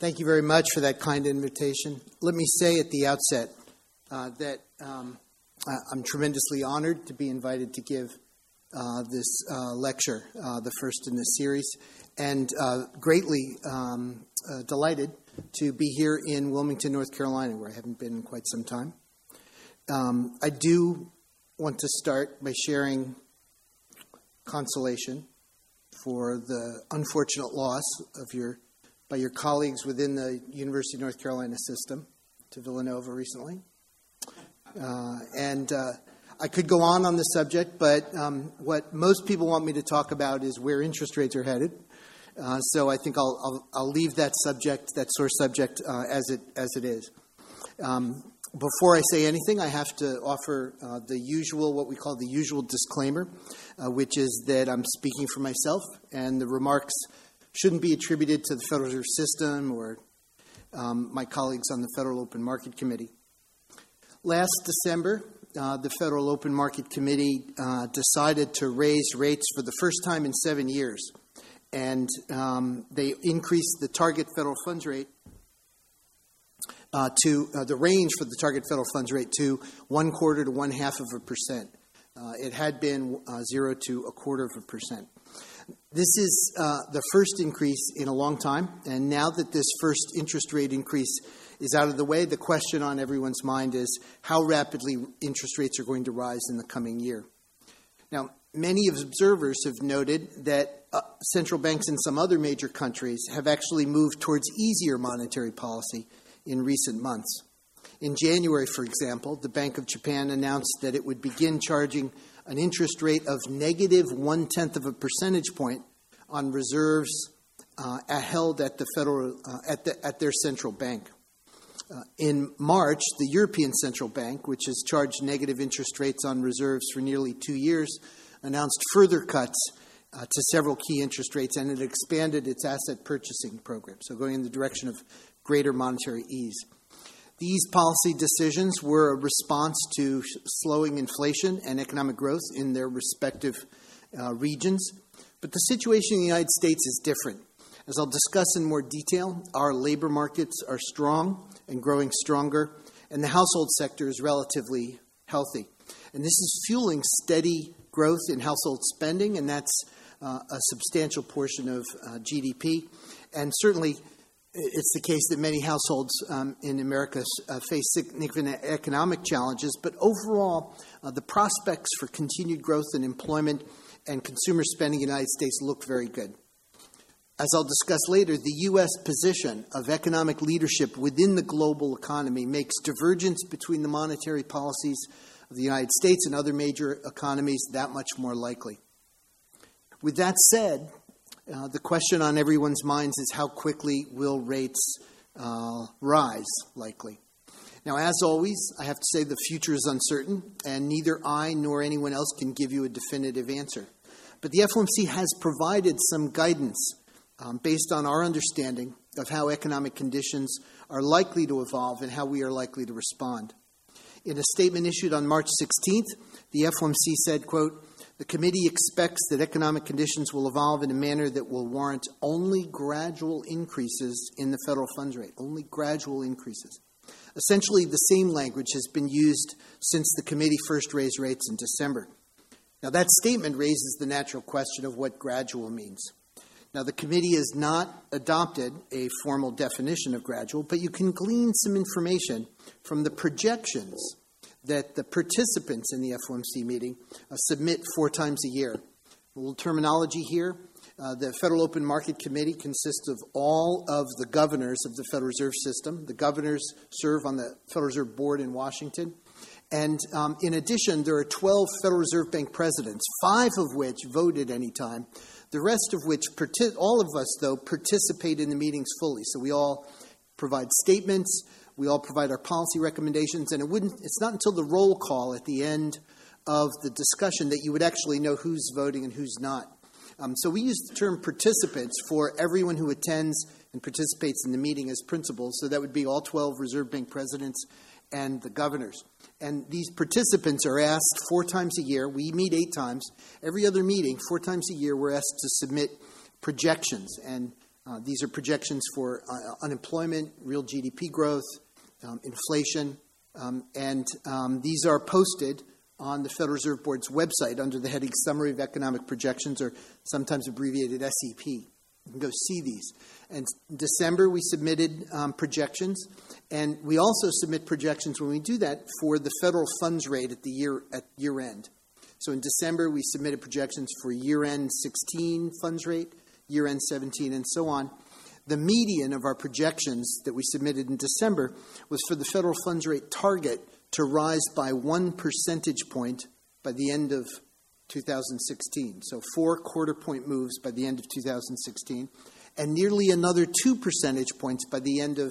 Thank you very much for that kind invitation. Let me say at the outset uh, that um, I'm tremendously honored to be invited to give uh, this uh, lecture, uh, the first in this series, and uh, greatly um, uh, delighted to be here in Wilmington, North Carolina, where I haven't been in quite some time. Um, I do want to start by sharing consolation for the unfortunate loss of your by your colleagues within the University of North Carolina system to Villanova recently. Uh, and uh, I could go on on the subject, but um, what most people want me to talk about is where interest rates are headed. Uh, so I think I'll, I'll, I'll, leave that subject, that source subject, uh, as it as it is. Um, before I say anything, I have to offer uh, the usual, what we call the usual disclaimer, uh, which is that I'm speaking for myself, and the remarks shouldn't be attributed to the Federal Reserve System or um, my colleagues on the Federal Open Market Committee. Last December, uh, the Federal Open Market Committee uh, decided to raise rates for the first time in seven years, and um, they increased the target federal funds rate uh, to uh, the range for the target federal funds rate to one quarter to one half of a percent. Uh, it had been uh, zero to a quarter of a percent. This is uh, the first increase in a long time, and now that this first interest rate increase is out of the way, the question on everyone's mind is how rapidly interest rates are going to rise in the coming year. Now, many observers have noted that uh, central banks in some other major countries have actually moved towards easier monetary policy in recent months. In January, for example, the Bank of Japan announced that it would begin charging an interest rate of negative one tenth of a percentage point on reserves uh, held at the federal uh, at, the, at their central bank. Uh, in March, the European Central Bank, which has charged negative interest rates on reserves for nearly two years, announced further cuts uh, to several key interest rates and it expanded its asset purchasing program, so going in the direction of greater monetary ease. These policy decisions were a response to slowing inflation and economic growth in their respective uh, regions. But the situation in the United States is different. As I'll discuss in more detail, our labor markets are strong and growing stronger, and the household sector is relatively healthy. And this is fueling steady growth in household spending, and that's uh, a substantial portion of uh, GDP. And certainly, it's the case that many households um, in America uh, face significant economic challenges, but overall, uh, the prospects for continued growth in employment and consumer spending in the United States look very good. As I'll discuss later, the U.S. position of economic leadership within the global economy makes divergence between the monetary policies of the United States and other major economies that much more likely. With that said, uh, the question on everyone's minds is how quickly will rates uh, rise, likely. Now, as always, I have to say the future is uncertain, and neither I nor anyone else can give you a definitive answer. But the FOMC has provided some guidance um, based on our understanding of how economic conditions are likely to evolve and how we are likely to respond. In a statement issued on March 16th, the FOMC said, quote, the committee expects that economic conditions will evolve in a manner that will warrant only gradual increases in the federal funds rate, only gradual increases. Essentially, the same language has been used since the committee first raised rates in December. Now, that statement raises the natural question of what gradual means. Now, the committee has not adopted a formal definition of gradual, but you can glean some information from the projections that the participants in the FOMC meeting uh, submit four times a year. A little terminology here. Uh, the Federal Open Market Committee consists of all of the governors of the Federal Reserve System. The governors serve on the Federal Reserve Board in Washington. And um, in addition, there are 12 Federal Reserve Bank presidents, five of which vote at any time, the rest of which, all of us, though, participate in the meetings fully. So we all provide statements, we all provide our policy recommendations, and it wouldn't, it's not until the roll call at the end of the discussion that you would actually know who's voting and who's not. Um, so we use the term participants for everyone who attends and participates in the meeting as principals. So that would be all 12 Reserve Bank presidents and the governors. And these participants are asked four times a year. We meet eight times. Every other meeting, four times a year, we're asked to submit projections. And Uh, these are projections for uh, unemployment, real GDP growth, um, inflation, um, and um, these are posted on the Federal Reserve Board's website under the heading Summary of Economic Projections, or sometimes abbreviated SEP. You can go see these. And in December, we submitted um, projections, and we also submit projections when we do that for the federal funds rate at the year at year end. So in December, we submitted projections for year end 16 funds rate, year end 17, and so on. The median of our projections that we submitted in December was for the federal funds rate target to rise by one percentage point by the end of 2016. So, four quarter point moves by the end of 2016, and nearly another two percentage points by the end of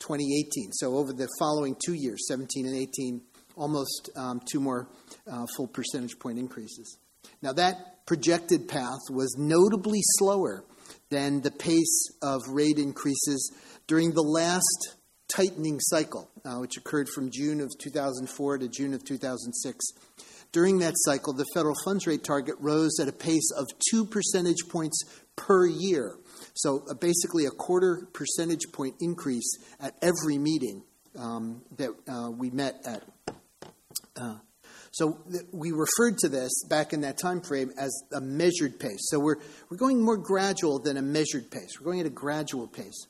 2018. So, over the following two years, 17 and 18, almost um, two more uh, full percentage point increases. Now, that projected path was notably slower than the pace of rate increases during the last tightening cycle, uh, which occurred from June of 2004 to June of 2006. During that cycle, the federal funds rate target rose at a pace of two percentage points per year. So uh, basically, a quarter percentage point increase at every meeting um, that uh, we met at. So we referred to this back in that time frame as a measured pace. So we're, we're going more gradual than a measured pace. We're going at a gradual pace.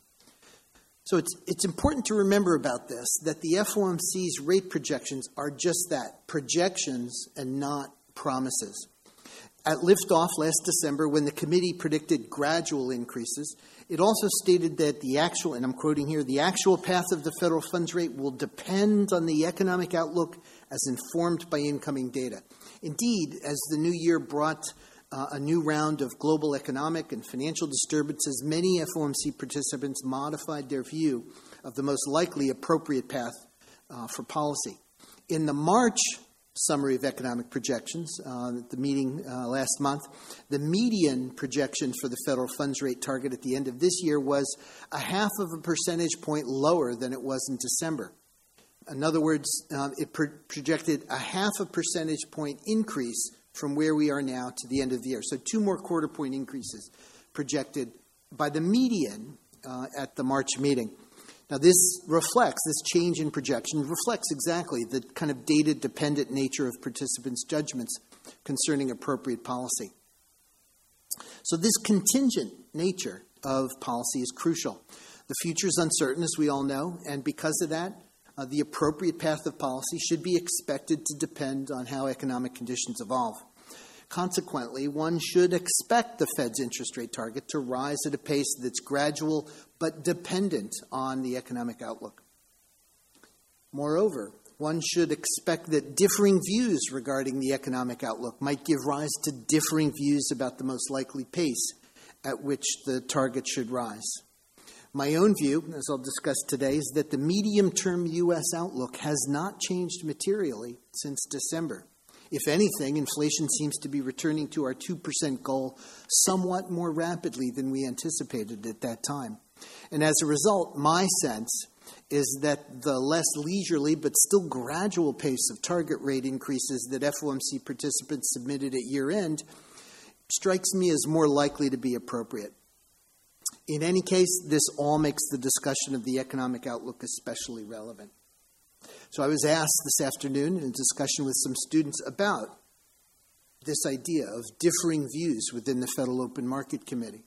So it's, it's important to remember about this that the FOMC's rate projections are just that projections and not promises. At liftoff last December, when the committee predicted gradual increases, it also stated that the actual, and I'm quoting here, the actual path of the federal funds rate will depend on the economic outlook as informed by incoming data. Indeed, as the new year brought uh, a new round of global economic and financial disturbances, many FOMC participants modified their view of the most likely appropriate path uh, for policy. In the March summary of economic projections uh, at the meeting uh, last month, the median projection for the federal funds rate target at the end of this year was a half of a percentage point lower than it was in December. In other words, uh, it pro- projected a half a percentage point increase from where we are now to the end of the year. So, two more quarter point increases projected by the median uh, at the March meeting. Now, this reflects, this change in projection reflects exactly the kind of data dependent nature of participants' judgments concerning appropriate policy. So, this contingent nature of policy is crucial. The future is uncertain, as we all know, and because of that, uh, the appropriate path of policy should be expected to depend on how economic conditions evolve. Consequently, one should expect the Fed's interest rate target to rise at a pace that's gradual but dependent on the economic outlook. Moreover, one should expect that differing views regarding the economic outlook might give rise to differing views about the most likely pace at which the target should rise. My own view, as I'll discuss today, is that the medium term U.S. outlook has not changed materially since December. If anything, inflation seems to be returning to our 2% goal somewhat more rapidly than we anticipated at that time. And as a result, my sense is that the less leisurely but still gradual pace of target rate increases that FOMC participants submitted at year end strikes me as more likely to be appropriate. In any case, this all makes the discussion of the economic outlook especially relevant. So I was asked this afternoon in a discussion with some students about this idea of differing views within the Federal Open Market Committee.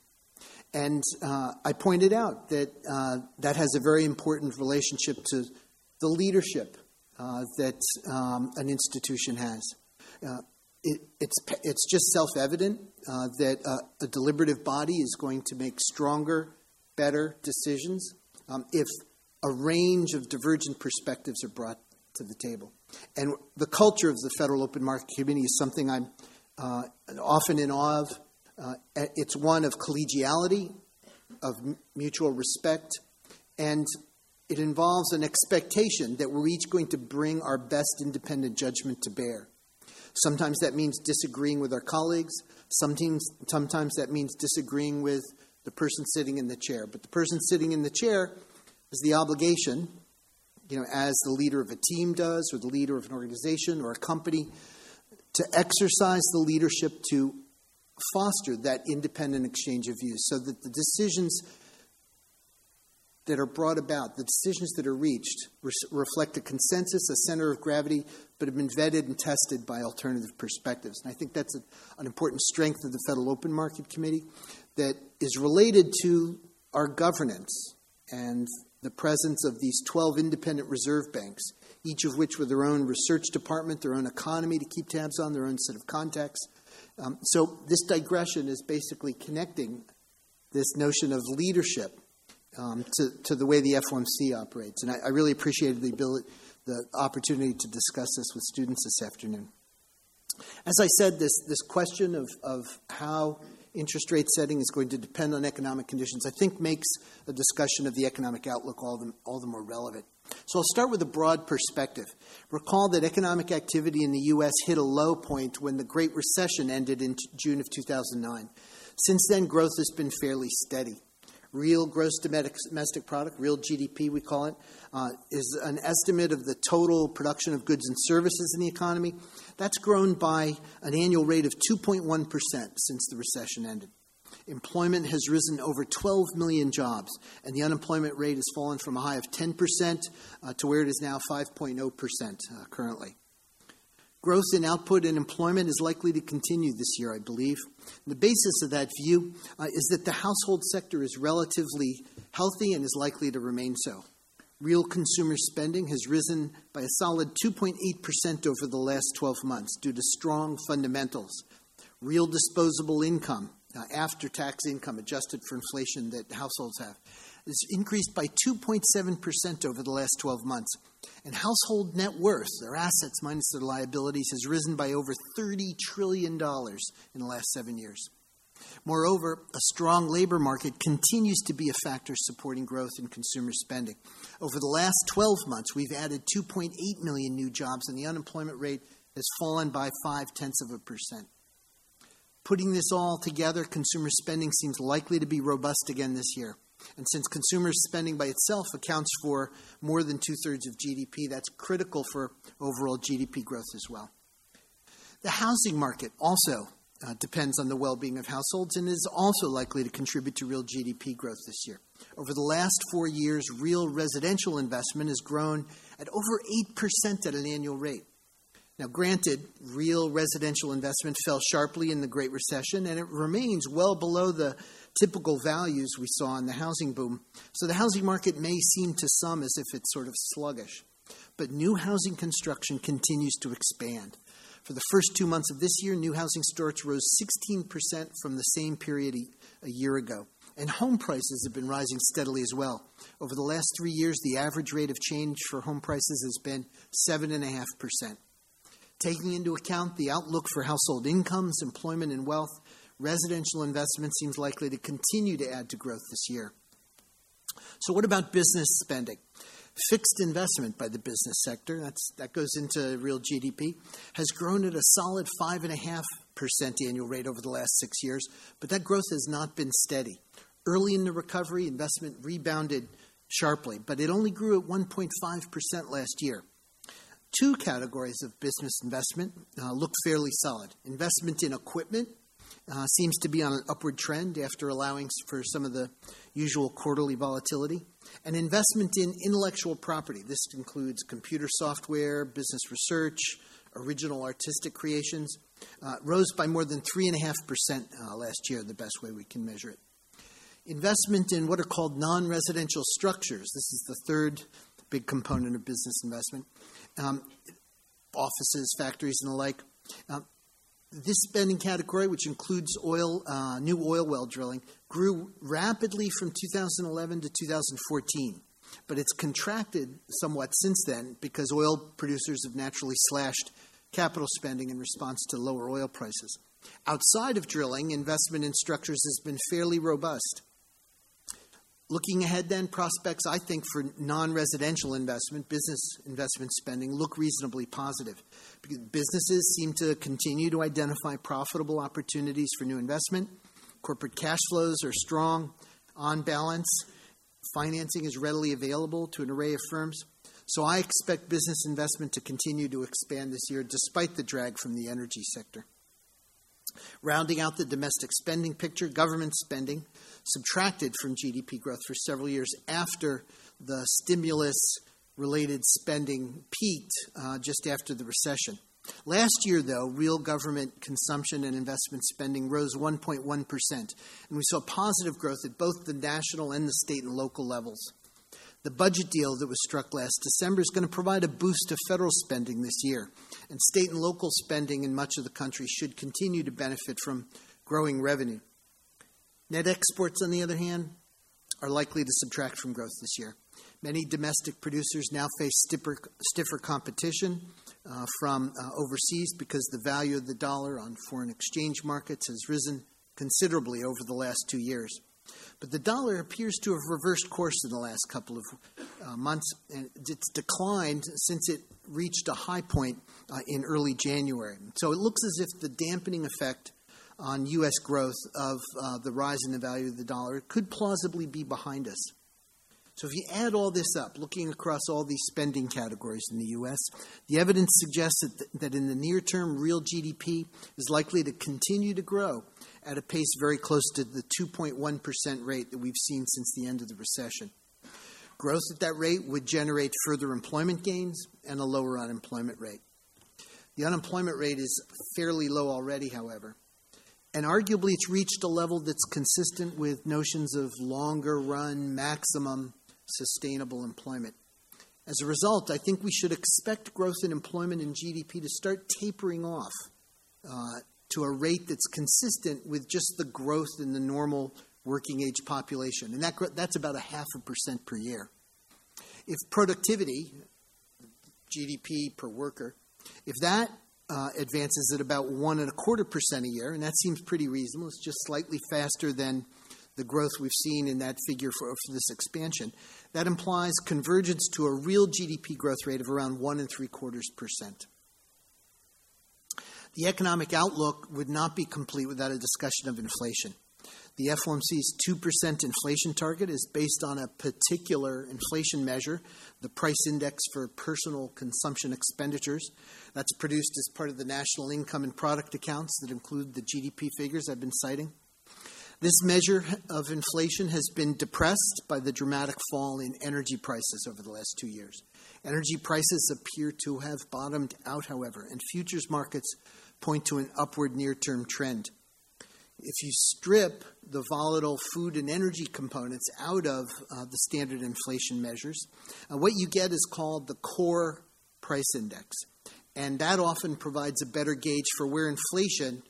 And uh, I pointed out that uh, that has a very important relationship to the leadership uh, that um, an institution has. Uh, it, it's, it's just self evident uh, that a deliberative body is going to make stronger, better decisions um, if a range of divergent perspectives are brought to the table. And the culture of the Federal Open Market Committee is something I'm uh, often in awe of. Uh, it's one of collegiality, of m- mutual respect, and it involves an expectation that we're each going to bring our best independent judgment to bear. Sometimes that means disagreeing with our colleagues. Sometimes, sometimes that means disagreeing with the person sitting in the chair. But the person sitting in the chair has the obligation, you know, as the leader of a team does, or the leader of an organization or a company, to exercise the leadership to foster that independent exchange of views so that the decisions that are brought about, the decisions that are reached, re- reflect a consensus, a center of gravity, but have been vetted and tested by alternative perspectives. And I think that's a, an important strength of the Federal Open Market Committee that is related to our governance and the presence of these 12 independent reserve banks, each of which with their own research department, their own economy to keep tabs on, their own set of contacts. Um, so this digression is basically connecting this notion of leadership um, to, to the way the FOMC operates. And I, I really appreciated the, ability, the opportunity to discuss this with students this afternoon. As I said, this, this question of, of how interest rate setting is going to depend on economic conditions, I think makes a discussion of the economic outlook all the, all the more relevant. So I'll start with a broad perspective. Recall that economic activity in the U.S. hit a low point when the Great Recession ended in June of 2009. Since then, growth has been fairly steady real gross domestic product, real GDP, we call it, uh, is an estimate of the total production of goods and services in the economy. That's grown by an annual rate of 2.1% since the recession ended. Employment has risen over 12 million jobs, and the unemployment rate has fallen from a high of 10% uh, to where it is now 5.0% uh, currently. Growth in output and employment is likely to continue this year, I believe. The basis of that view uh, is that the household sector is relatively healthy and is likely to remain so. Real consumer spending has risen by a solid 2.8% over the last 12 months due to strong fundamentals. Real disposable income, uh, after tax income adjusted for inflation that households have, has increased by 2.7% over the last 12 months. And household net worth, their assets minus their liabilities, has risen by over $30 trillion in the last seven years. Moreover, a strong labor market continues to be a factor supporting growth in consumer spending. Over the last 12 months, we've added 2.8 million new jobs, and the unemployment rate has fallen by five tenths of a percent. Putting this all together, consumer spending seems likely to be robust again this year. And since consumer spending by itself accounts for more than two thirds of GDP, that's critical for overall GDP growth as well. The housing market also uh, depends on the well being of households and is also likely to contribute to real GDP growth this year. Over the last four years, real residential investment has grown at over 8% at an annual rate. Now, granted, real residential investment fell sharply in the Great Recession, and it remains well below the typical values we saw in the housing boom. So the housing market may seem to some as if it's sort of sluggish. But new housing construction continues to expand. For the first two months of this year, new housing starts rose 16% from the same period a, year ago. And home prices have been rising steadily as well. Over the last three years, the average rate of change for home prices has been 7.5%. Taking into account the outlook for household incomes, employment, and wealth, residential investment seems likely to continue to add to growth this year. So, what about business spending? Fixed investment by the business sector, that's, that goes into real GDP, has grown at a solid 5.5% annual rate over the last six years, but that growth has not been steady. Early in the recovery, investment rebounded sharply, but it only grew at 1.5% last year. Two categories of business investment uh, look fairly solid investment in equipment uh, seems to be on an upward trend after allowing for some of the usual quarterly volatility. And investment in intellectual property. This includes computer software, business research, original artistic creations. Uh, rose by more than 3.5% uh, last year, the best way we can measure it. Investment in what are called non residential structures. This is the third big component of business investment. Um, offices, factories, and the like. Uh, this spending category, which includes oil, uh, new oil well drilling, grew rapidly from 2011 to 2014, but it's contracted somewhat since then because oil producers have naturally slashed capital spending in response to lower oil prices. Outside of drilling, investment in structures has been fairly robust. Looking ahead, then, prospects, I think, for non residential investment, business investment spending look reasonably positive. Because businesses seem to continue to identify profitable opportunities for new investment. Corporate cash flows are strong. On balance, financing is readily available to an array of firms. So I expect business investment to continue to expand this year despite the drag from the energy sector. Rounding out the domestic spending picture, government spending subtracted from GDP growth for several years after the stimulus related spending peaked uh, just after the recession. Last year, though, real government consumption and investment spending rose 1.1%, and we saw positive growth at both the national and the state and local levels. The budget deal that was struck last December is going to provide a boost to federal spending this year, and state and local spending in much of the country should continue to benefit from growing revenue. Net exports, on the other hand, are likely to subtract from growth this year. Many domestic producers now face stiffer, stiffer competition uh, from uh, overseas because the value of the dollar on foreign exchange markets has risen considerably over the last two years. But the dollar appears to have reversed course in the last couple of uh, months, and it's declined since it reached a high point uh, in early January. So it looks as if the dampening effect on U.S. growth of uh, the rise in the value of the dollar could plausibly be behind us. So, if you add all this up, looking across all these spending categories in the U.S., the evidence suggests that, that in the near term, real GDP is likely to continue to grow at a pace very close to the 2.1% rate that we've seen since the end of the recession. Growth at that rate would generate further employment gains and a lower unemployment rate. The unemployment rate is fairly low already, however, and arguably it's reached a level that's consistent with notions of longer run maximum sustainable employment. As a result, I think we should expect growth in employment and GDP to start tapering off uh, to a rate that's consistent with just the growth in the normal working age population. And that, that's about a half a percent per year. If productivity, GDP per worker, if that uh, advances at about one and a quarter percent a year, and that seems pretty reasonable, it's just slightly faster than the growth we've seen in that figure for, for this expansion, that implies convergence to a real GDP growth rate of around one and three quarters percent. The economic outlook would not be complete without a discussion of inflation. The FOMC's 2% inflation target is based on a particular inflation measure, the price index for personal consumption expenditures. That's produced as part of the national income and product accounts that include the GDP figures I've been citing. This measure of inflation has been depressed by the dramatic fall in energy prices over the last two years. Energy prices appear to have bottomed out, however, and futures markets point to an upward near term trend. If you strip the volatile food and energy components out of uh, the standard inflation measures, uh, what you get is called the core price index. And that often provides a better gauge for where inflation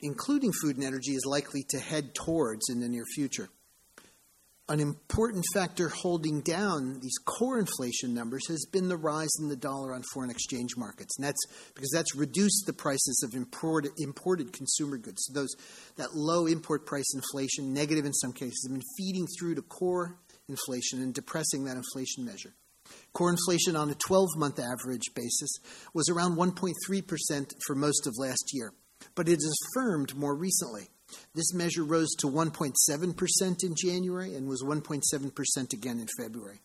including food and energy, is likely to head towards in the near future. An important factor holding down these core inflation numbers has been the rise in the dollar on foreign exchange markets. And that's because that's reduced the prices of imported, imported consumer goods. So those, that low import price inflation, negative in some cases, have been feeding through to core inflation and depressing that inflation measure. Core inflation on a 12 month average basis was around 1.3% for most of last year but it has firmed more recently. This measure rose to 1.7% in January and was 1.7% again in February.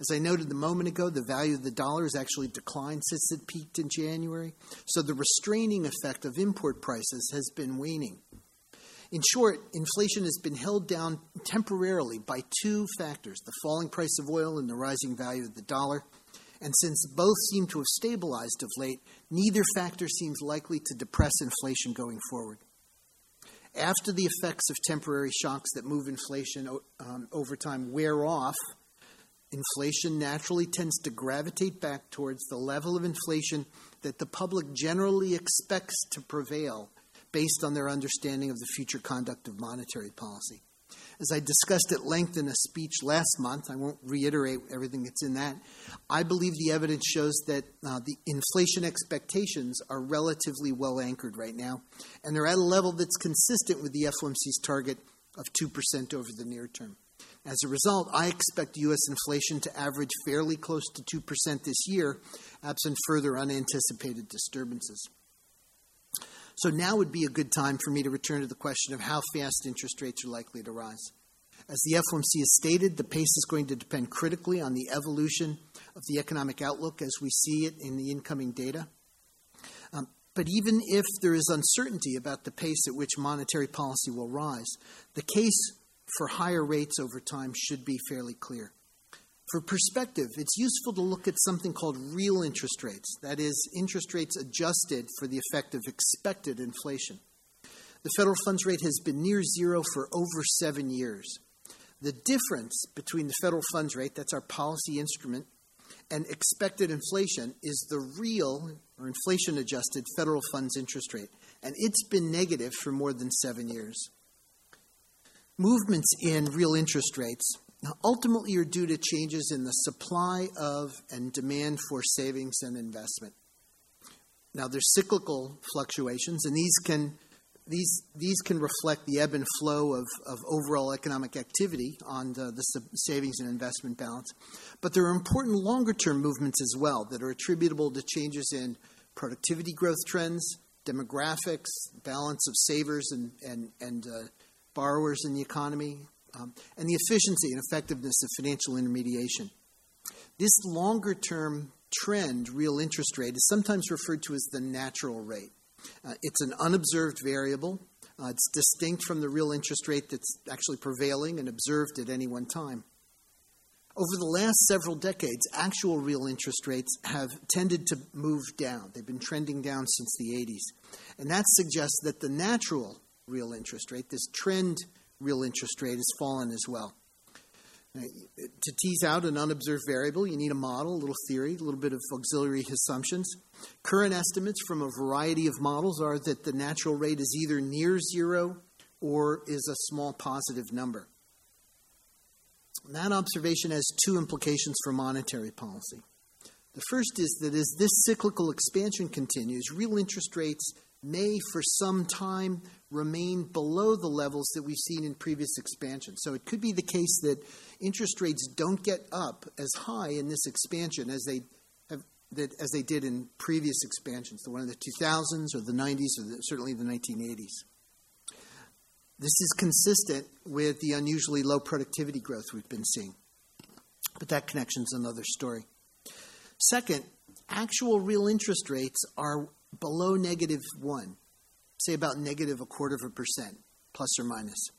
As I noted a moment ago, the value of the dollar has actually declined since it peaked in January, so the restraining effect of import prices has been waning. In short, inflation has been held down temporarily by two factors the falling price of oil and the rising value of the dollar. And since both seem to have stabilized of late, neither factor seems likely to depress inflation going forward. After the effects of temporary shocks that move inflation um, over time wear off, inflation naturally tends to gravitate back towards the level of inflation that the public generally expects to prevail based on their understanding of the future conduct of monetary policy. As I discussed at length in a speech last month, I won't reiterate everything that's in that. I believe the evidence shows that uh, the inflation expectations are relatively well anchored right now, and they're at a level that's consistent with the FOMC's target of 2% over the near term. As a result, I expect U.S. inflation to average fairly close to 2% this year, absent further unanticipated disturbances. So now would be a good time for me to return to the question of how fast interest rates are likely to rise. As the FOMC has stated, the pace is going to depend critically on the evolution of the economic outlook as we see it in the incoming data. Um, But even if there is uncertainty about the pace at which monetary policy will rise, the case for higher rates over time should be fairly clear. For perspective, it's useful to look at something called real interest rates, that is, interest rates adjusted for the effect of expected inflation. The federal funds rate has been near zero for over seven years. The difference between the federal funds rate, that's our policy instrument, and expected inflation is the real or inflation adjusted federal funds interest rate. And it's been negative for more than seven years. Movements in real interest rates ultimately are due to changes in the supply of and demand for savings and investment. Now, there's cyclical fluctuations, and these can these, these can reflect the ebb and flow of, of overall economic activity on the, the savings and investment balance. But there are important longer term movements as well that are attributable to changes in productivity growth trends, demographics, balance of savers and, and, and uh, borrowers in the economy, um, and the efficiency and effectiveness of financial intermediation. This longer term trend, real interest rate, is sometimes referred to as the natural rate. Uh, it's an unobserved variable. Uh, it's distinct from the real interest rate that's actually prevailing and observed at any one time. Over the last several decades, actual real interest rates have tended to move down. They've been trending down since the 80s. And that suggests that the natural real interest rate, this trend real interest rate, has fallen as well. To tease out an unobserved variable, you need a model, a little theory, a little bit of auxiliary assumptions. Current estimates from a variety of models are that the natural rate is either near zero or is a small positive number. That observation has two implications for monetary policy. The first is that as this cyclical expansion continues, real interest rates may for some time remain below the levels that we've seen in previous expansions. So it could be the case that interest rates don't get up as high in this expansion as they have that as they did in previous expansions, the one in the 2000s or the 90s or the, certainly the 1980s. This is consistent with the unusually low productivity growth we've been seeing. But that connection's another story. Second, actual real interest rates are below negative one, say about negative a quarter of a percent, plus or minus.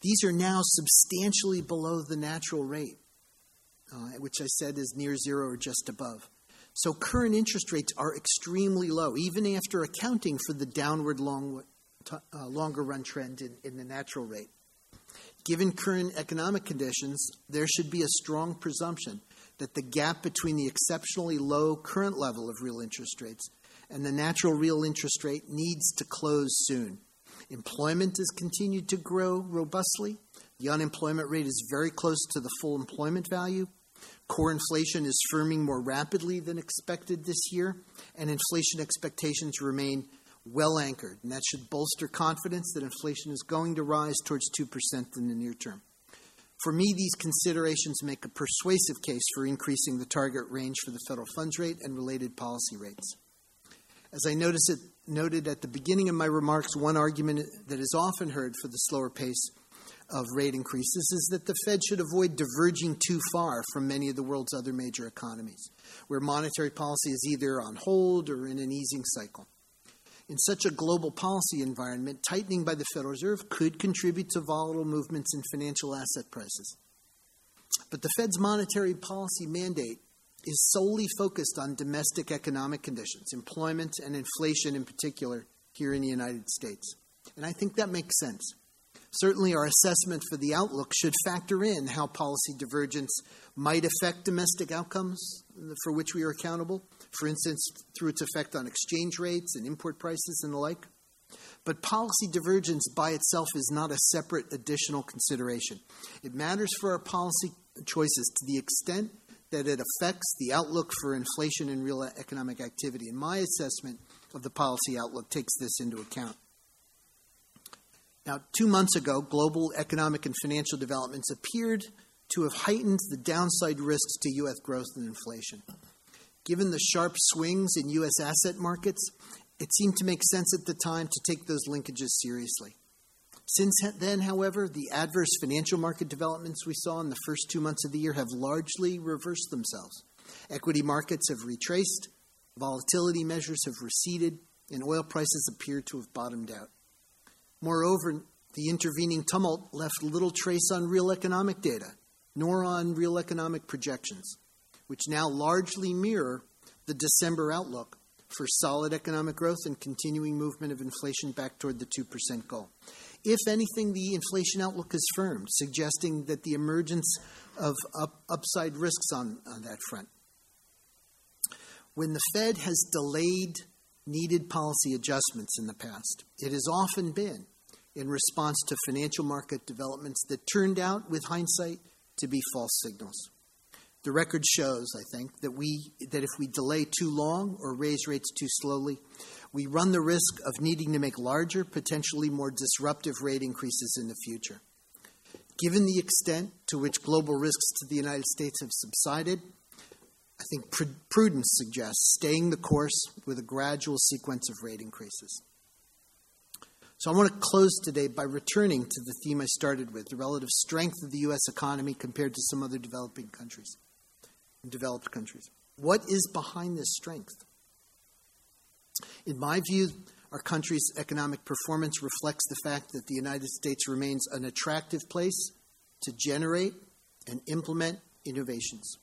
These are now substantially below the natural rate, uh, which I said is near zero or just above. So current interest rates are extremely low, even after accounting for the downward long, uh, longer run trend in, in the natural rate. Given current economic conditions, there should be a strong presumption that the gap between the exceptionally low current level of real interest rates and the natural real interest rate needs to close soon. Employment has continued to grow robustly. The unemployment rate is very close to the full employment value. Core inflation is firming more rapidly than expected this year, and inflation expectations remain well anchored, and that should bolster confidence that inflation is going to rise towards 2% in the near term. For me, these considerations make a persuasive case for increasing the target range for the federal funds rate and related policy rates. As I it, noted at the beginning of my remarks, one argument that is often heard for the slower pace of rate increases is that the Fed should avoid diverging too far from many of the world's other major economies, where monetary policy is either on hold or in an easing cycle. In such a global policy environment, tightening by the Federal Reserve could contribute to volatile movements in financial asset prices. But the Fed's monetary policy mandate is solely focused on domestic economic conditions, employment and inflation in particular, here in the United States. And I think that makes sense. Certainly, our assessment for the outlook should factor in how policy divergence might affect domestic outcomes for which we are accountable, for instance, through its effect on exchange rates and import prices and the like. But policy divergence by itself is not a separate additional consideration. It matters for our policy choices to the extent that it affects the outlook for inflation and real economic activity. And my assessment of the policy outlook takes this into account. Now, two months ago, global economic and financial developments appeared to have heightened the downside risks to U.S. growth and inflation. Given the sharp swings in U.S. asset markets, it seemed to make sense at the time to take those linkages seriously. Since then, however, the adverse financial market developments we saw in the first two months of the year have largely reversed themselves. Equity markets have retraced, volatility measures have receded, and oil prices appear to have bottomed out. Moreover, the intervening tumult left little trace on real economic data, nor on real economic projections, which now largely mirror the December outlook for solid economic growth and continuing movement of inflation back toward the 2% goal. If anything, the inflation outlook is firm, suggesting that the emergence of up, upside risks on, on that front. When the Fed has delayed needed policy adjustments in the past, it has often been in response to financial market developments that turned out, with hindsight, to be false signals. The record shows, I think, that we that if we delay too long or raise rates too slowly, we run the risk of needing to make larger, potentially more disruptive rate increases in the future. Given the extent to which global risks to the United States have subsided, I think prudence suggests staying the course with a gradual sequence of rate increases. So I want to close today by returning to the theme I started with the relative strength of the U.S. economy compared to some other developing countries, developed countries. What is behind this strength? In my view, our country's economic performance reflects the fact that the United States remains an attractive place to generate and implement innovations.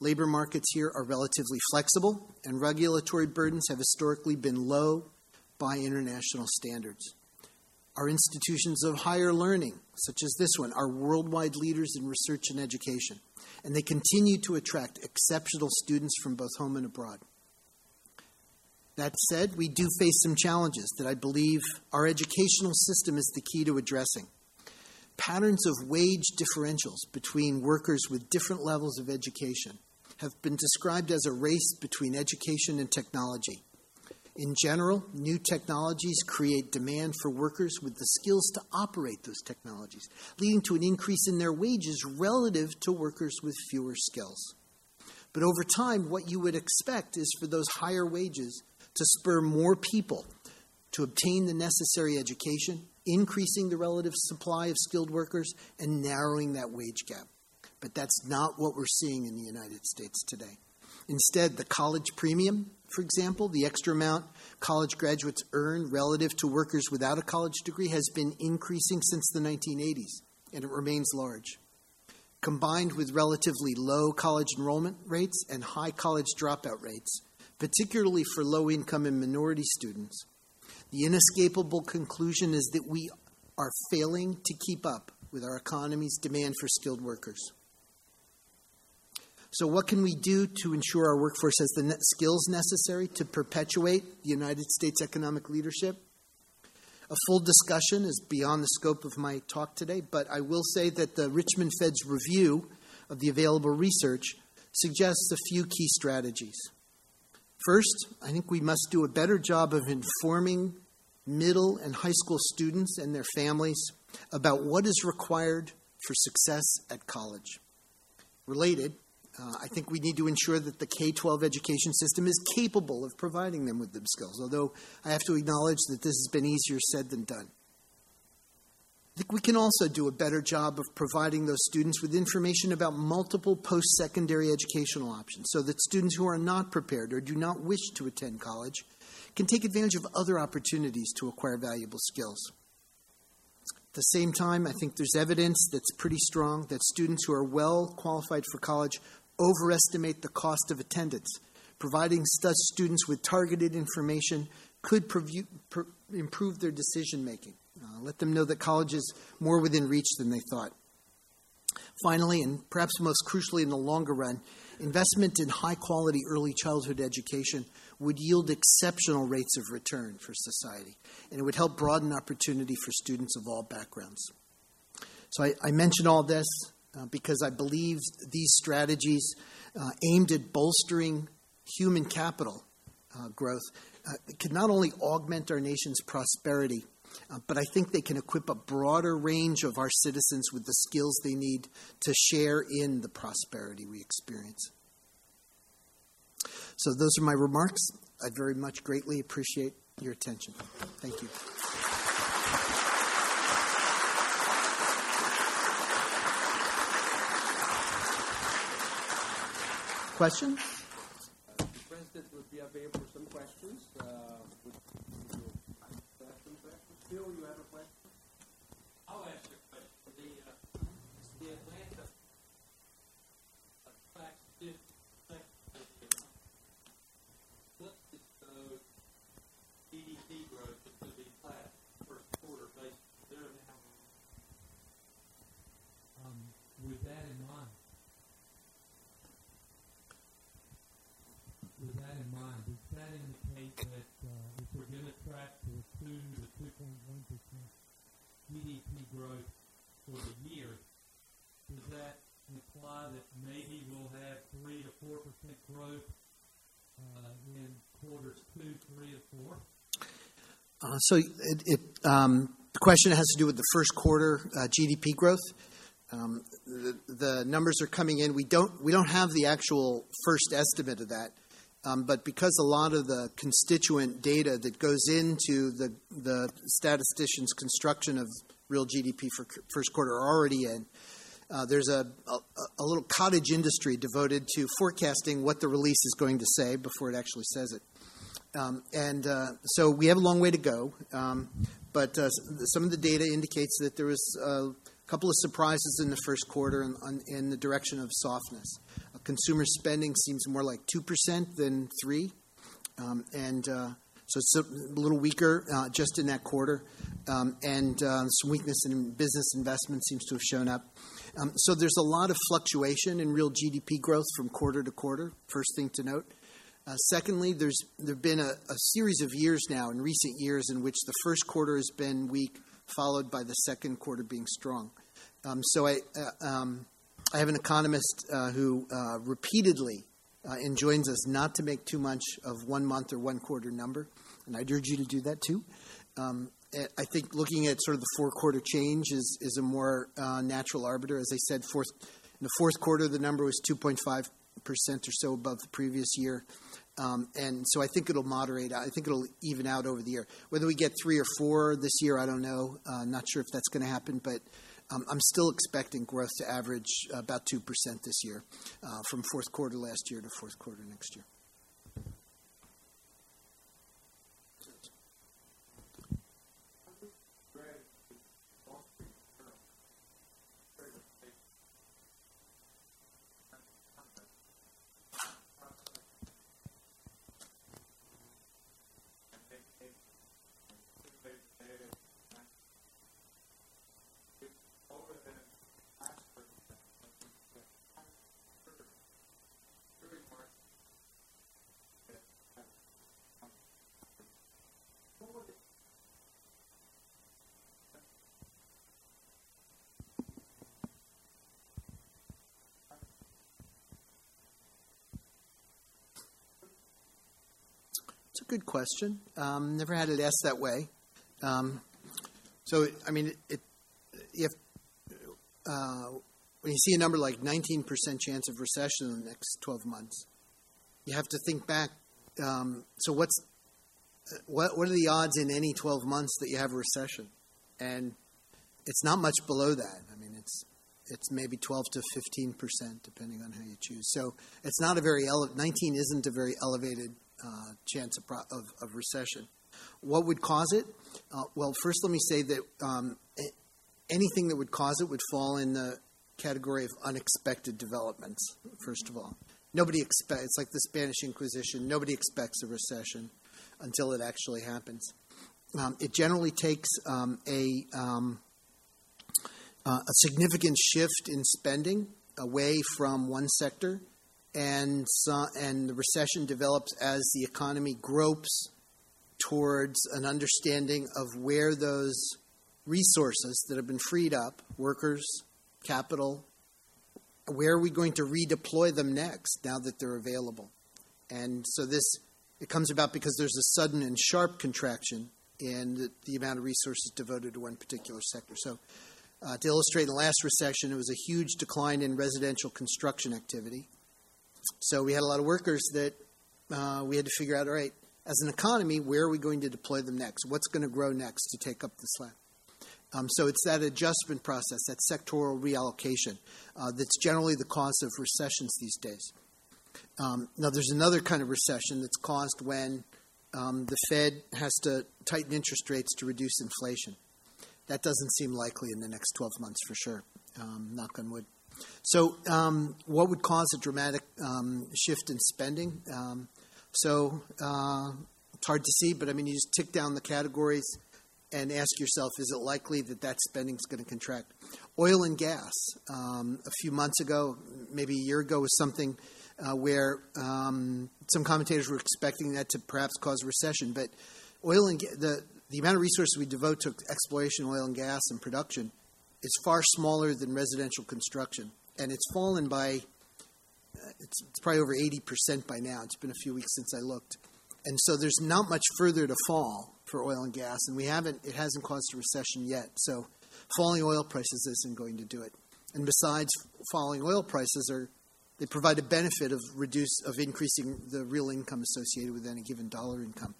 Labor markets here are relatively flexible, and regulatory burdens have historically been low by international standards. Our institutions of higher learning, such as this one, are worldwide leaders in research and education, and they continue to attract exceptional students from both home and abroad. That said, we do face some challenges that I believe our educational system is the key to addressing. Patterns of wage differentials between workers with different levels of education have been described as a race between education and technology. In general, new technologies create demand for workers with the skills to operate those technologies, leading to an increase in their wages relative to workers with fewer skills. But over time, what you would expect is for those higher wages to spur more people to obtain the necessary education, increasing the relative supply of skilled workers, and narrowing that wage gap. But that's not what we're seeing in the United States today. Instead, the college premium, for example, the extra amount college graduates earn relative to workers without a college degree, has been increasing since the 1980s, and it remains large. Combined with relatively low college enrollment rates and high college dropout rates, particularly for low income and minority students, the inescapable conclusion is that we are failing to keep up with our economy's demand for skilled workers. So, what can we do to ensure our workforce has the skills necessary to perpetuate the United States economic leadership? A full discussion is beyond the scope of my talk today, but I will say that the Richmond Fed's review of the available research suggests a few key strategies. First, I think we must do a better job of informing middle and high school students and their families about what is required for success at college. Related, uh, I think we need to ensure that the K 12 education system is capable of providing them with them skills, although I have to acknowledge that this has been easier said than done. I think we can also do a better job of providing those students with information about multiple post secondary educational options so that students who are not prepared or do not wish to attend college can take advantage of other opportunities to acquire valuable skills. At the same time, I think there's evidence that's pretty strong that students who are well qualified for college overestimate the cost of attendance. Providing such students with targeted information could preview, per, improve their decision making. Uh, let them know that college is more within reach than they thought. Finally, and perhaps most crucially in the longer run, investment in high quality early childhood education would yield exceptional rates of return for society, and it would help broaden opportunity for students of all backgrounds. So I, I mention all this uh, because I believe these strategies uh, aimed at bolstering human capital uh, growth uh, can not only augment our nation's prosperity, but I think they can equip a broader range of our citizens with the skills they need to share in the prosperity we experience. So, those are my remarks. I very much greatly appreciate your attention. Thank you. Questions? The president would be available for some questions. Uh, would GDP growth for the year, does that imply that maybe we'll have 3 to 4% growth uh, in quarters two, three, and four? Uh, so it, it um, the question has to do with the first quarter uh, GDP growth. Um, the, the, numbers are coming in. We don't we don't have the actual first estimate of that, um, but because a lot of the constituent data that goes into the the statistician's construction of real GDP for first quarter are already in. Uh, there's a, a, a little cottage industry devoted to forecasting what the release is going to say before it actually says it. Um, and uh, so we have a long way to go, um, but uh, some of the data indicates that there was a couple of surprises in the first quarter in, in the direction of softness. Uh, consumer spending seems more like 2% than 3 um, and uh, so it's a little weaker uh, just in that quarter. Um, and uh, some weakness in business investment seems to have shown up. Um, so there's a lot of fluctuation in real GDP growth from quarter to quarter, first thing to note. Uh, secondly, there's there have been a, a, series of years now, in recent years, in which the first quarter has been weak, followed by the second quarter being strong. Um, so I, uh, um, I have an economist uh, who uh, repeatedly uh, enjoins us not to make too much of one month or one quarter number, and I'd urge you to do that too. Um, I think looking at sort of the four quarter change is, is a more uh, natural arbiter. As I said, fourth, in the fourth quarter, the number was 2.5% or so above the previous year. Um, and so I think it'll moderate. I think it'll even out over the year. Whether we get three or four this year, I don't know. Uh, not sure if that's going to happen, but um, I'm still expecting growth to average about 2% this year uh, from fourth quarter last year to fourth quarter next year. Good question. Um, never had it asked that way. Um, so, I mean, it, if uh, when you see a number like 19% chance of recession in the next 12 months, you have to think back. Um, so, what's what, what are the odds in any 12 months that you have a recession? And it's not much below that. I mean, it's it's maybe 12 to 15 percent, depending on how you choose. So it's not a very ele- 19 isn't a very elevated uh, chance of, of, of, recession. What would cause it? Uh, well, first, let me say that um, anything that would cause it would fall in the category of unexpected developments. First of all, nobody expects. It's like the Spanish Inquisition. Nobody expects a recession until it actually happens. Um, it generally takes um, a um, uh, a significant shift in spending away from one sector and so, and the recession develops as the economy gropes towards an understanding of where those resources that have been freed up, workers, capital, where are we going to redeploy them next now that they're available? And so this it comes about because there's a sudden and sharp contraction in the, the amount of resources devoted to one particular sector. So, uh, to illustrate, the last recession, it was a huge decline in residential construction activity so we had a lot of workers that uh, we had to figure out all right, as an economy, where are we going to deploy them next? What's going to grow next to take up the slack? Um, so it's that adjustment process, that sectoral reallocation, uh, that's generally the cause of recessions these days. Um, now, there's another kind of recession that's caused when um, the Fed has to tighten interest rates to reduce inflation. That doesn't seem likely in the next 12 months for sure, um, knock on wood. So, um, what would cause a dramatic um, shift in spending? Um, so, uh, it's hard to see, but I mean, you just tick down the categories and ask yourself is it likely that that spending is going to contract? Oil and gas, um, a few months ago, maybe a year ago, was something uh, where um, some commentators were expecting that to perhaps cause recession, but oil and ga- the the amount of resources we devote to exploration, oil and gas, and production is far smaller than residential construction, and it's fallen by uh, it's, it's probably over eighty percent by now. It's been a few weeks since I looked, and so there's not much further to fall for oil and gas, and we haven't it hasn't caused a recession yet. So falling oil prices isn't going to do it. And besides, falling oil prices are they provide a benefit of reduce of increasing the real income associated with any given dollar income.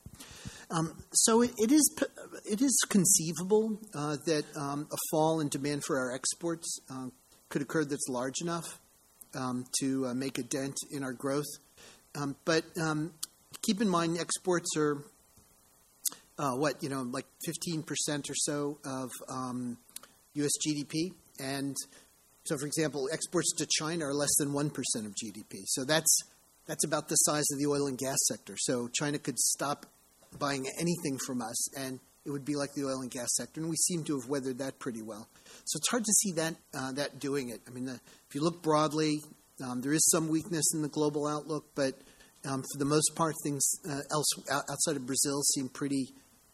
Um, so it, it is it is conceivable uh, that um, a fall in demand for our exports uh, could occur that's large enough um, to uh, make a dent in our growth. Um, but um, keep in mind, exports are uh, what you know, like fifteen percent or so of U.S. Um, GDP, and so, for example, exports to China are less than 1% of GDP. So that's, that's about the size of the oil and gas sector. So China could stop buying anything from us, and it would be like the oil and gas sector. And we seem to have weathered that pretty well. So it's hard to see that, uh, that doing it. I mean, the, if you look broadly, um, there is some weakness in the global outlook, but um, for the most part, things uh, else outside of Brazil seem pretty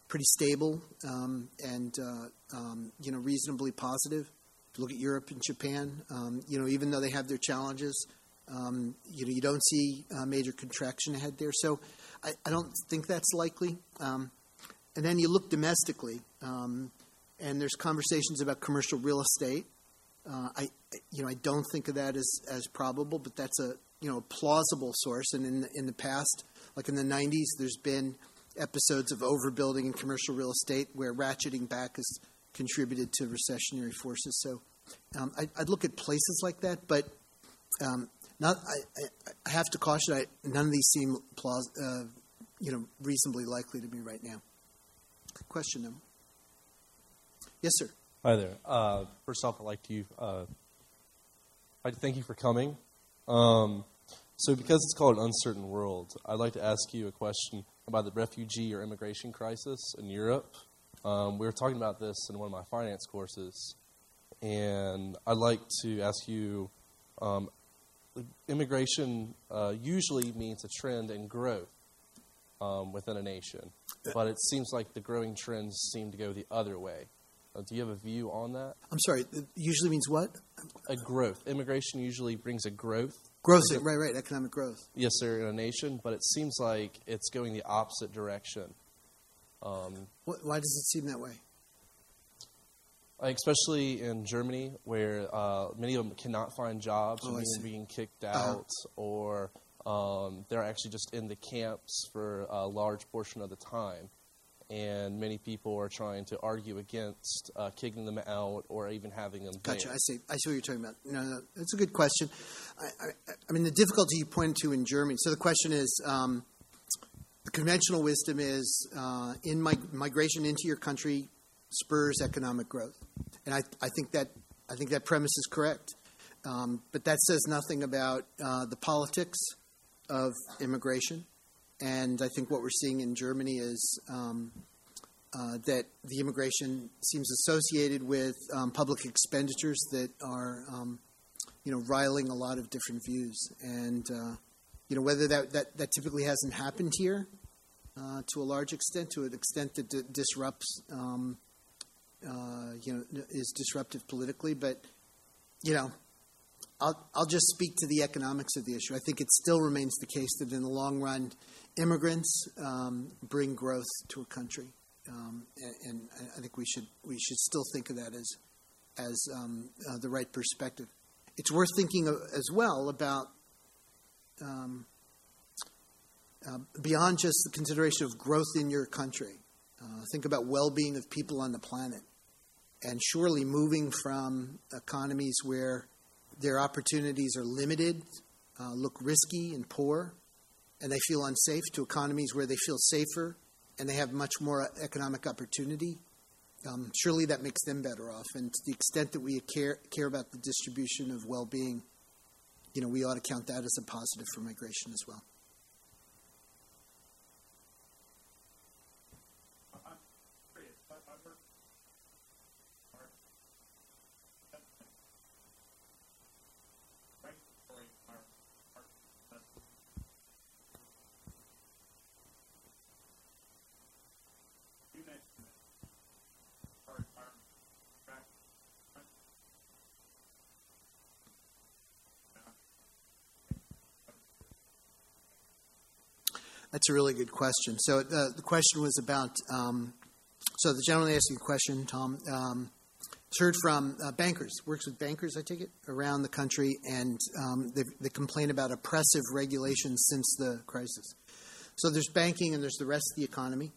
pretty stable um, and uh, um, you know reasonably positive look at Europe and Japan, um, you know, even though they have their challenges, um, you know, you don't see a major contraction ahead there. So I, I don't think that's likely. Um, and then you look domestically, um, and there's conversations about commercial real estate. Uh, I, you know, I don't think of that as, as probable, but that's a you know a plausible source. And in the, in the past, like in the 90s, there's been episodes of overbuilding in commercial real estate where ratcheting back has contributed to recessionary forces. So um, I, would look at places like that, but um, not. I, I, have to caution. I, none of these seem plaus- uh, you know, reasonably likely to me right now. Question them. Yes, sir. Hi there. Uh, first off, I'd like to uh, I'd thank you for coming. Um, so, because it's called an uncertain world, I'd like to ask you a question about the refugee or immigration crisis in Europe. Um, we were talking about this in one of my finance courses, and I'd like to ask you um, immigration uh, usually means a trend in growth um, within a nation, but it seems like the growing trends seem to go the other way. Uh, do you have a view on that? I'm sorry, it usually means what? A growth. Immigration usually brings a growth. Growth, right, right, economic growth. Yes, sir, in a nation, but it seems like it's going the opposite direction. Um, Why does it seem that way? Especially in Germany, where uh, many of them cannot find jobs, oh, or being kicked uh-huh. out, uh-huh. or um, they're actually just in the camps for a large portion of the time. And many people are trying to argue against uh, kicking them out or even having them. Gotcha. I see. I see what you're talking about. No, no, that's a good question. I, I, I mean, the difficulty you pointed to in Germany. So the question is, um, the conventional wisdom is uh, in mig- migration into your country spurs economic growth, and I, I think that I think that premise is correct. Um, but that says nothing about uh, the politics of immigration, and I think what we're seeing in Germany is um, uh, that the immigration seems associated with um, public expenditures that are, um, you know, riling a lot of different views, and uh, you know, whether that, that, that typically hasn't happened here uh, to a large extent, to an extent that d- disrupts, um, uh, you know, is disruptive politically. But, you know, I'll, I'll just speak to the economics of the issue. I think it still remains the case that in the long run, immigrants um, bring growth to a country. Um, and, and, I think we should we should still think of that as as um, uh, the right perspective. It's worth thinking of, as well about um, uh, beyond just the consideration of growth in your country. Uh, think about well being of people on the planet. And surely moving from economies where their opportunities are limited, uh, look risky and poor, and they feel unsafe, to economies where they feel safer and they have much more economic opportunity. Um, surely that makes them better off. And to the extent that we care, care about the distribution of well being, you know, we ought to count that as a positive for migration as well. That's a really good question. So uh, the question was about. Um, so the gentleman asking the question, Tom, um, heard from uh, bankers. Works with bankers, I take it, around the country, and um, they, they complain about oppressive regulations since the crisis. So there's banking, and there's the rest of the economy.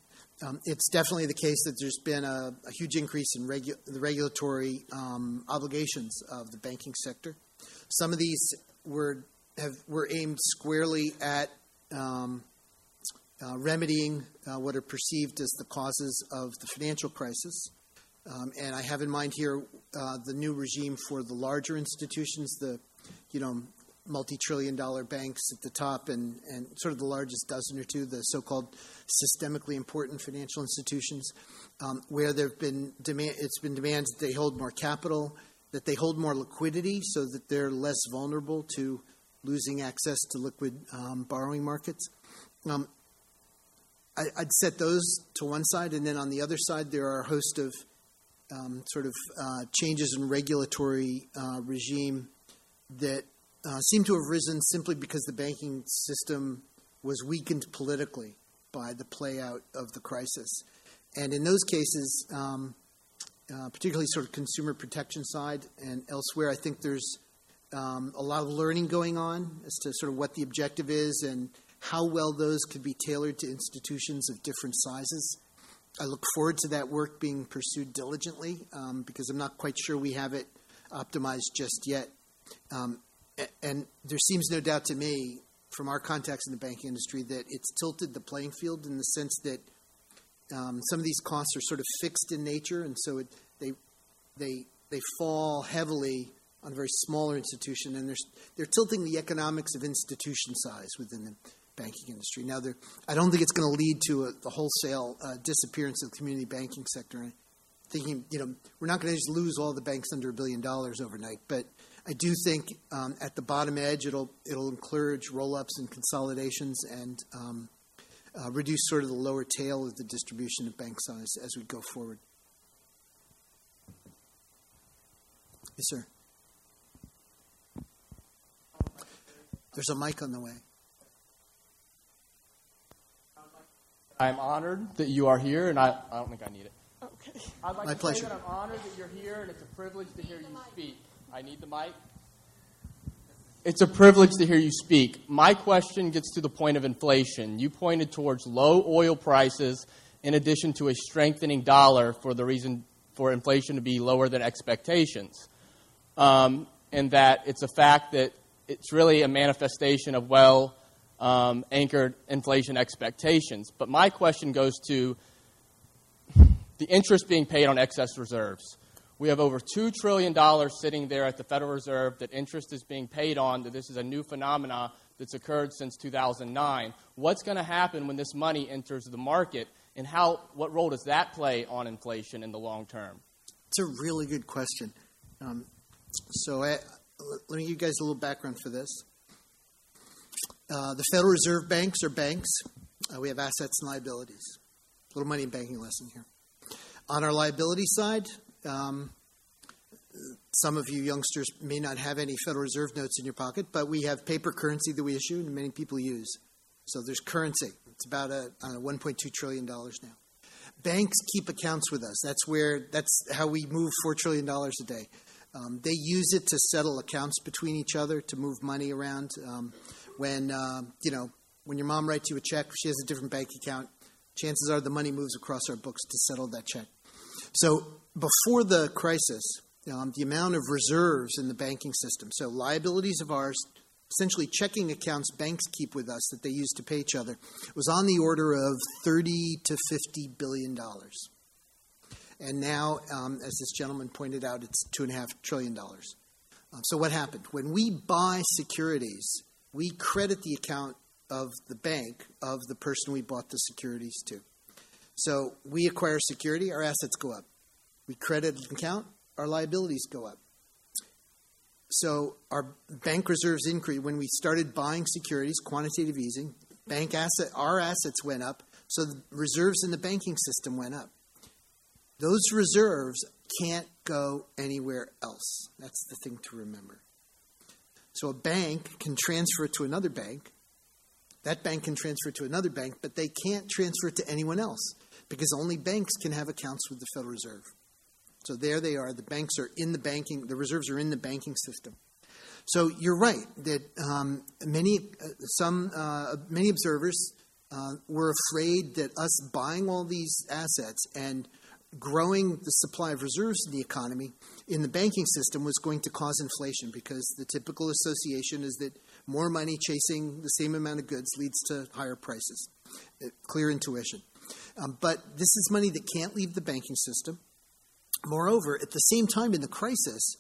Um, it's definitely the case that there's been a, a huge increase in regu- the regulatory um, obligations of the banking sector. Some of these were have were aimed squarely at um, uh, remedying uh, what are perceived as the causes of the financial crisis. Um, and I have in mind here uh, the new regime for the larger institutions, the you know multi-trillion-dollar banks at the top, and, and sort of the largest dozen or two, the so-called systemically important financial institutions, um, where there've been demand. It's been demanded that they hold more capital, that they hold more liquidity, so that they're less vulnerable to losing access to liquid um, borrowing markets. Um, I, would set those to one side, and then on the other side, there are a host of um, sort of uh, changes in regulatory uh, regime that uh, seem to have risen simply because the banking system was weakened politically by the play out of the crisis. And in those cases, um, uh, particularly sort of consumer protection side and elsewhere, I think there's um, a lot of learning going on as to sort of what the objective is and how well those could be tailored to institutions of different sizes. I look forward to that work being pursued diligently um, because I'm not quite sure we have it optimized just yet. Um, and there seems no doubt to me, from our contacts in the banking industry, that it's tilted the playing field in the sense that um, some of these costs are sort of fixed in nature, and so it, they they they fall heavily on a very smaller institution, and they're they're tilting the economics of institution size within the banking industry. Now, I don't think it's going to lead to a, the wholesale uh, disappearance of the community banking sector. thinking, you know, we're not going to just lose all the banks under a billion dollars overnight, but I do think um, at the bottom edge, it'll it'll encourage roll-ups and consolidations and um, uh, reduce sort of the lower tail of the distribution of bank size as we go forward. Yes, sir. There's a mic on the way. I'm honored that you are here, and I, I don't think I need it. Okay. I'd like My to pleasure. say that I'm honored that you're here, and it's a privilege to hear you speak. I need the mic. It's a privilege to hear you speak. My question gets to the point of inflation. You pointed towards low oil prices in addition to a strengthening dollar for the reason for inflation to be lower than expectations. Um, and that it's a fact that it's really a manifestation of well um, anchored inflation expectations. But my question goes to the interest being paid on excess reserves. We have over $2 trillion sitting there at the Federal Reserve that interest is being paid on, that this is a new phenomena that's occurred since 2009. What's going to happen when this money enters the market, and how, what role does that play on inflation in the long term? It's a really good question. Um, so I, let me give you guys a little background for this. Uh, the Federal Reserve banks are banks. Uh, we have assets and liabilities. A little money and banking lesson here. On our liability side, um, some of you youngsters may not have any Federal Reserve notes in your pocket, but we have paper currency that we issue and many people use. So there's currency. It's about a, a $1.2 trillion now. Banks keep accounts with us. That's where that's how we move $4 trillion a day. Um, they use it to settle accounts between each other to move money around. Um, when uh, you know when your mom writes you a check, she has a different bank account. Chances are the money moves across our books to settle that check. So before the crisis, um, the amount of reserves in the banking system, so liabilities of ours, essentially checking accounts banks keep with us that they use to pay each other, was on the order of 30 to 50 billion dollars. And now, um, as this gentleman pointed out, it's two and a half trillion dollars. Um, so what happened when we buy securities? We credit the account of the bank of the person we bought the securities to. So we acquire security, our assets go up. We credit an account, our liabilities go up. So our bank reserves increase when we started buying securities, quantitative easing, bank asset our assets went up, so the reserves in the banking system went up. Those reserves can't go anywhere else. That's the thing to remember. So a bank can transfer it to another bank, That bank can transfer it to another bank, but they can't transfer it to anyone else because only banks can have accounts with the Federal Reserve. So there they are. The banks are in the banking, the reserves are in the banking system. So you're right that um, many, uh, some, uh, many observers uh, were afraid that us buying all these assets and growing the supply of reserves in the economy in the banking system was going to cause inflation because the typical association is that more money chasing the same amount of goods leads to higher prices. Uh, clear intuition. Um, but this is money that can't leave the banking system. Moreover, at the same time in the crisis,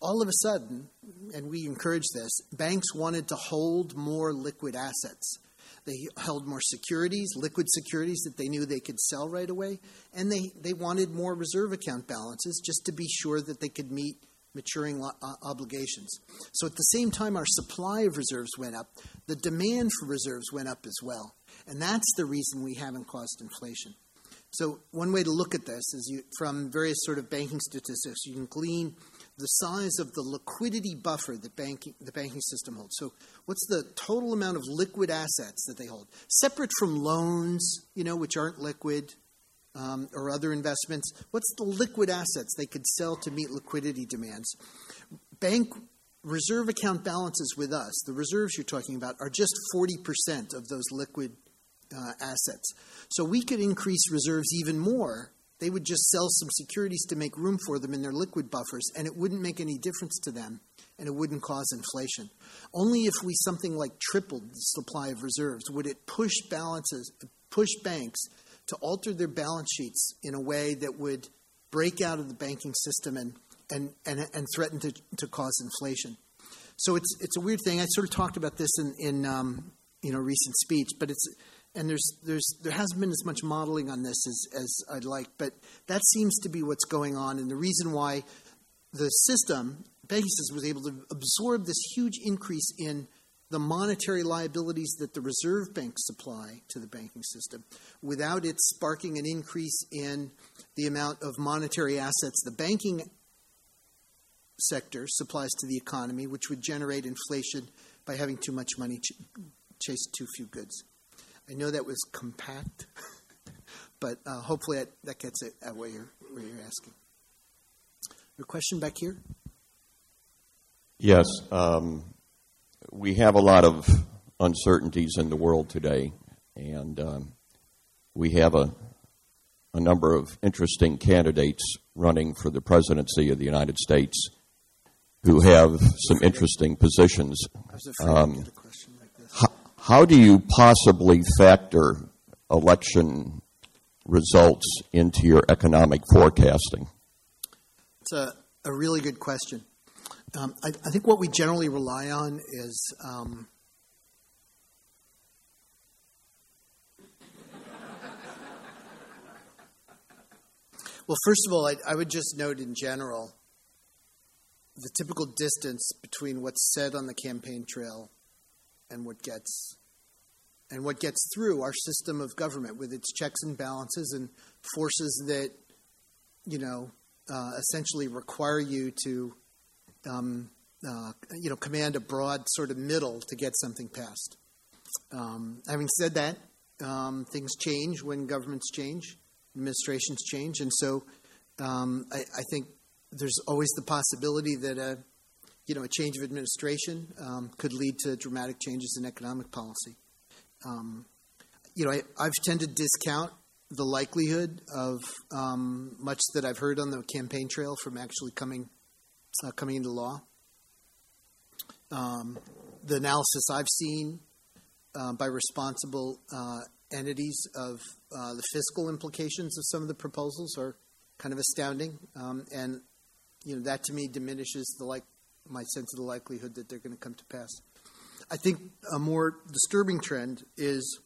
all of a sudden, and we encourage this, banks wanted to hold more liquid assets. They held more securities, liquid securities that they knew they could sell right away, and they, they wanted more reserve account balances just to be sure that they could meet maturing uh, obligations. So at the same time our supply of reserves went up, the demand for reserves went up as well. And that's the reason we haven't caused inflation. So one way to look at this is you, from various sort of banking statistics, you can glean the size of the liquidity buffer that banking, the banking system holds. So, what's the total amount of liquid assets that they hold, separate from loans, you know, which aren't liquid, um, or other investments? What's the liquid assets they could sell to meet liquidity demands? Bank reserve account balances with us, the reserves you're talking about, are just 40% of those liquid uh, assets. So we could increase reserves even more they would just sell some securities to make room for them in their liquid buffers, and it wouldn't make any difference to them, and it wouldn't cause inflation. Only if we something like tripled the supply of reserves would it push balances, push banks to alter their balance sheets in a way that would break out of the banking system and and, and, and threaten to, to cause inflation. So it's it's a weird thing. I sort of talked about this in, in um, you know recent speech, but it's and there's there's there hasn't been as much modeling on this as, as I'd like, but that seems to be what's going on, and the reason why the system, system, was able to absorb this huge increase in the monetary liabilities that the reserve banks supply to the banking system without it sparking an increase in the amount of monetary assets the banking sector supplies to the economy, which would generate inflation by having too much money ch- chase too few goods. I know that was compact, but uh, hopefully that, that gets it at what you're, what you're asking. Your question back here? Yes. Um, we have a lot of uncertainties in the world today, and um, we have a, a number of interesting candidates running for the presidency of the United States who have some interesting positions. Um, how do you possibly factor election results into your economic forecasting? It's a, a really good question. Um, I, I, think what we generally rely on is um, well, first of all, I, I would just note in general the typical distance between what's said on the campaign trail and what gets and what gets through our system of government with its checks and balances and forces that you know uh, essentially require you to um, uh, you know command a broad sort of middle to get something passed. Um, having said that, um, things change when governments change, administrations change, and so um, I, I, think there's always the possibility that a you know, a change of administration um, could lead to dramatic changes in economic policy. Um, you know, I, have tended to discount the likelihood of um, much that I've heard on the campaign trail from actually coming uh, coming into law. Um, the analysis I've seen uh, by responsible uh, entities of uh, the fiscal implications of some of the proposals are kind of astounding, um, and you know that to me diminishes the like my sense of the likelihood that they're going to come to pass. I think a more disturbing trend is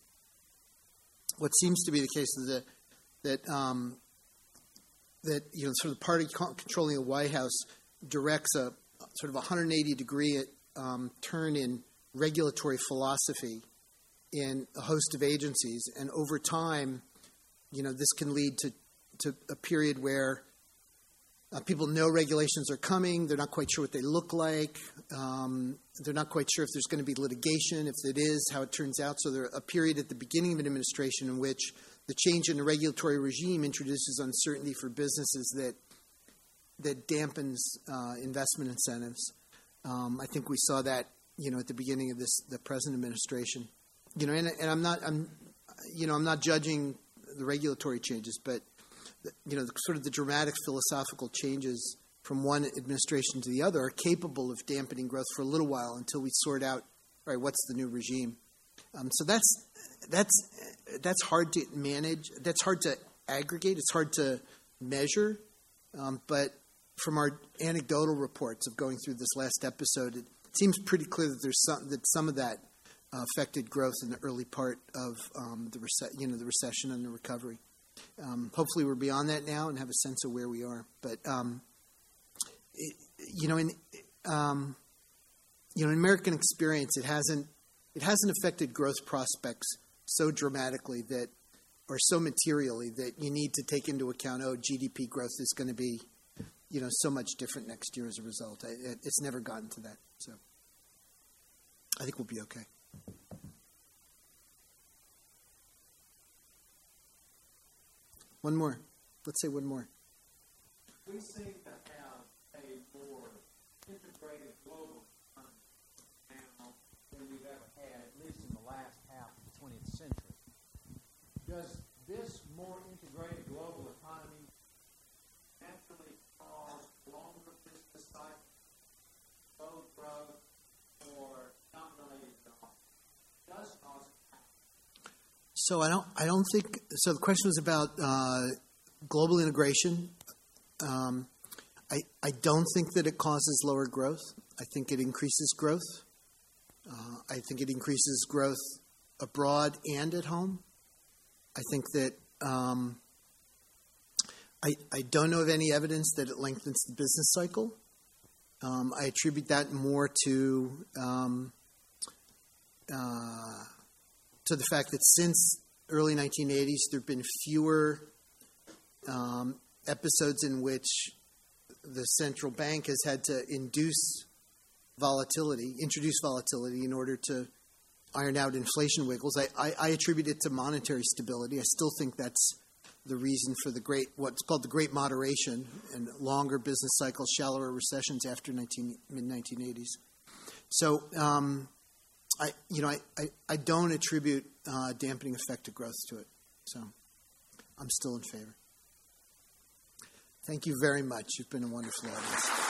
what seems to be the case is that that um, that you know sort of the party controlling the White House directs a sort of 180 degree um, turn in regulatory philosophy in a host of agencies, and over time, you know, this can lead to to a period where Uh, people know regulations are coming. They're not quite sure what they look like. Um, they're not quite sure if there's going to be litigation. If it is, how it turns out. So there's a period at the beginning of an administration in which the change in the regulatory regime introduces uncertainty for businesses that that dampens uh, investment incentives. Um, I think we saw that, you know, at the beginning of this the present administration. You know, and, and I'm not, I'm, you know, I'm not judging the regulatory changes, but you know, sort of the dramatic philosophical changes from one administration to the other are capable of dampening growth for a little while until we sort out, right, what's the new regime. Um, so that's that's that's hard to manage. That's hard to aggregate. It's hard to measure. Um, but from our anecdotal reports of going through this last episode, it seems pretty clear that there's some that some of that uh, affected growth in the early part of um, the rece- you know the recession and the recovery. Um, hopefully, we're beyond that now and have a sense of where we are. But um, it, you know, in um, you know, in American experience, it hasn't it hasn't affected growth prospects so dramatically that, or so materially that you need to take into account. Oh, GDP growth is going to be, you know, so much different next year as a result. It, it's never gotten to that. So, I think we'll be okay. One more. Let's say one more. We seem to have a more integrated global economy now than we've ever had, at least in the last half of the 20th century. Does this more integrated global economy naturally cause longer business cycles, slow growth, or not related at all? Does cause So I don't. I don't think. So the question was about uh, global integration. Um, I I don't think that it causes lower growth. I think it increases growth. Uh, I think it increases growth abroad and at home. I think that. Um, I, I don't know of any evidence that it lengthens the business cycle. Um, I attribute that more to um, uh, to the fact that since early 1980s, there have been fewer um, episodes in which the central bank has had to induce volatility, introduce volatility in order to iron out inflation wiggles. I, I, I attribute it to monetary stability. I still think that's the reason for the great, what's called the great moderation and longer business cycles, shallower recessions after 19, mid 1980s. So, um, I, you know, I, I, I don't attribute uh, dampening effect to growth to it. So I'm still in favor. Thank you very much. You've been a wonderful audience.